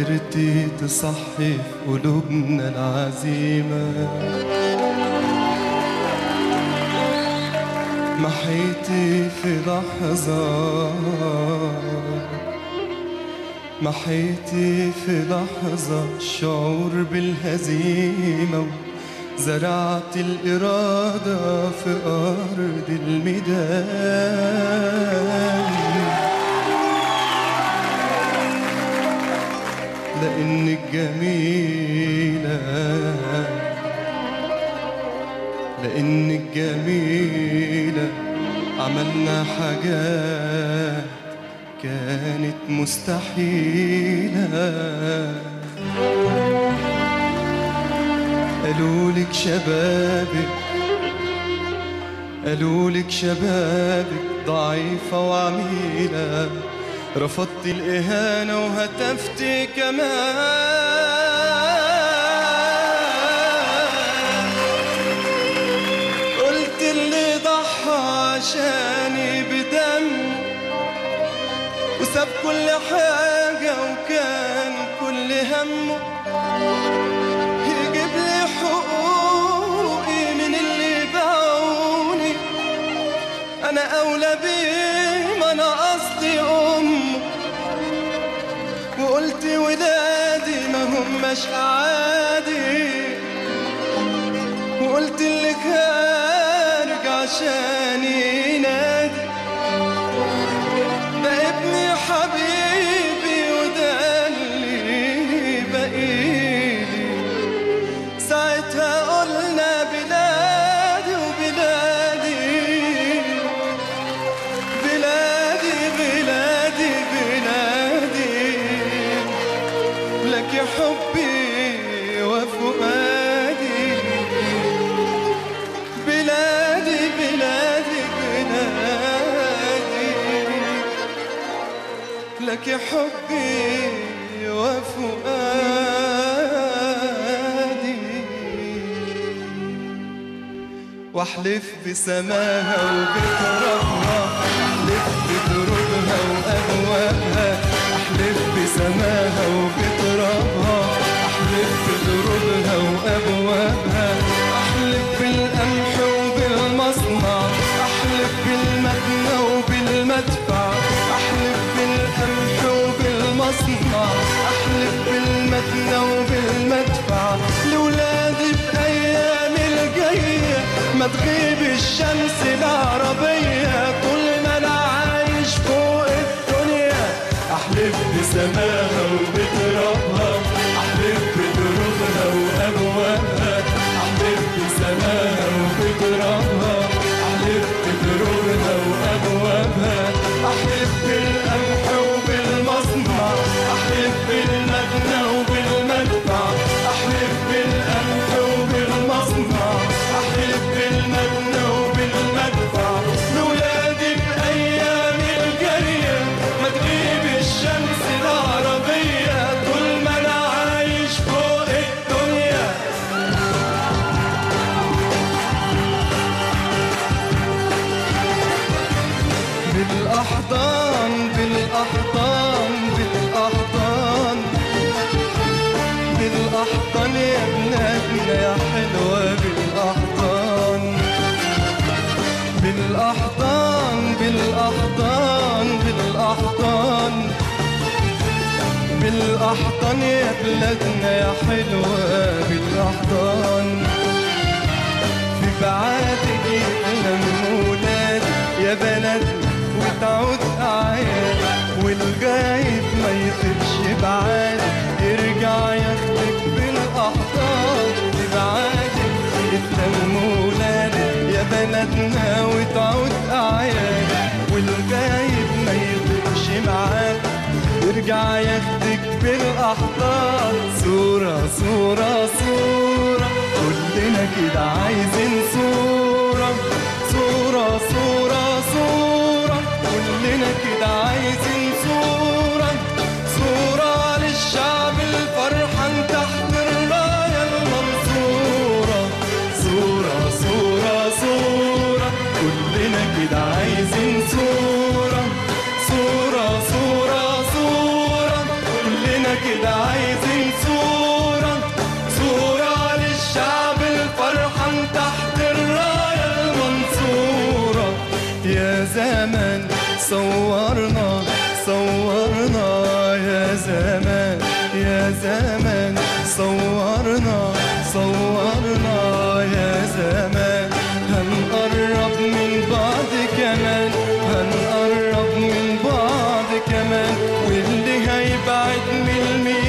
قدرتي تصحي في قلوبنا العزيمة. محيتي في لحظة. محيتي في لحظة الشعور بالهزيمة زرعت الإرادة في أرض الميدان. لأنك جميلة. لأنك جميلة. عملنا حاجات كانت مستحيلة. قالولك شبابك. قالولك شبابك ضعيفة وعميلة. رفضت الإهانة وهتفت كمان. قلت اللي ضحى عشاني بدم وساب كل حاجة وكان كل همه يجيب لي حقوقي من اللي باعوني. أنا أولى بيه ما أنا وقلت ولادي ما هماش عادي وقلت اللي خارج عشان واحلف بسماها وبترابها احلف بدروبها وأبوابها. احلف بسماها وبترابها احلف بدروبها وأبوابها. احلف بالقمح وبالمصنع. احلف بالمبنى وبالمدفع. احلف بالقمح وبالمصنع. احلف بالمبنى تغيب الشمس العربيه بالأحضان يا بلادنا يا حلوة بالأحضان. بالأحضان بالأحضان بالأحضان. بالأحضان يا بلادنا يا حلوة بالأحضان. في بعادك يتلم ولادي يا بلدنا وتعود أعياد بلدنا وتعود أعياد والغايب ما يطيرش معاك. يرجع ياخدك بالأحضان. صورة صورة صورة كلنا كده عايزين صورة. صورة صورة صورة كلنا كده عايزين عايزين صورة صورة صورة صورة كلنا كده عايزين صورة صورة للشعب تحت الراية المنصورة يا زمن صورنا من الميدان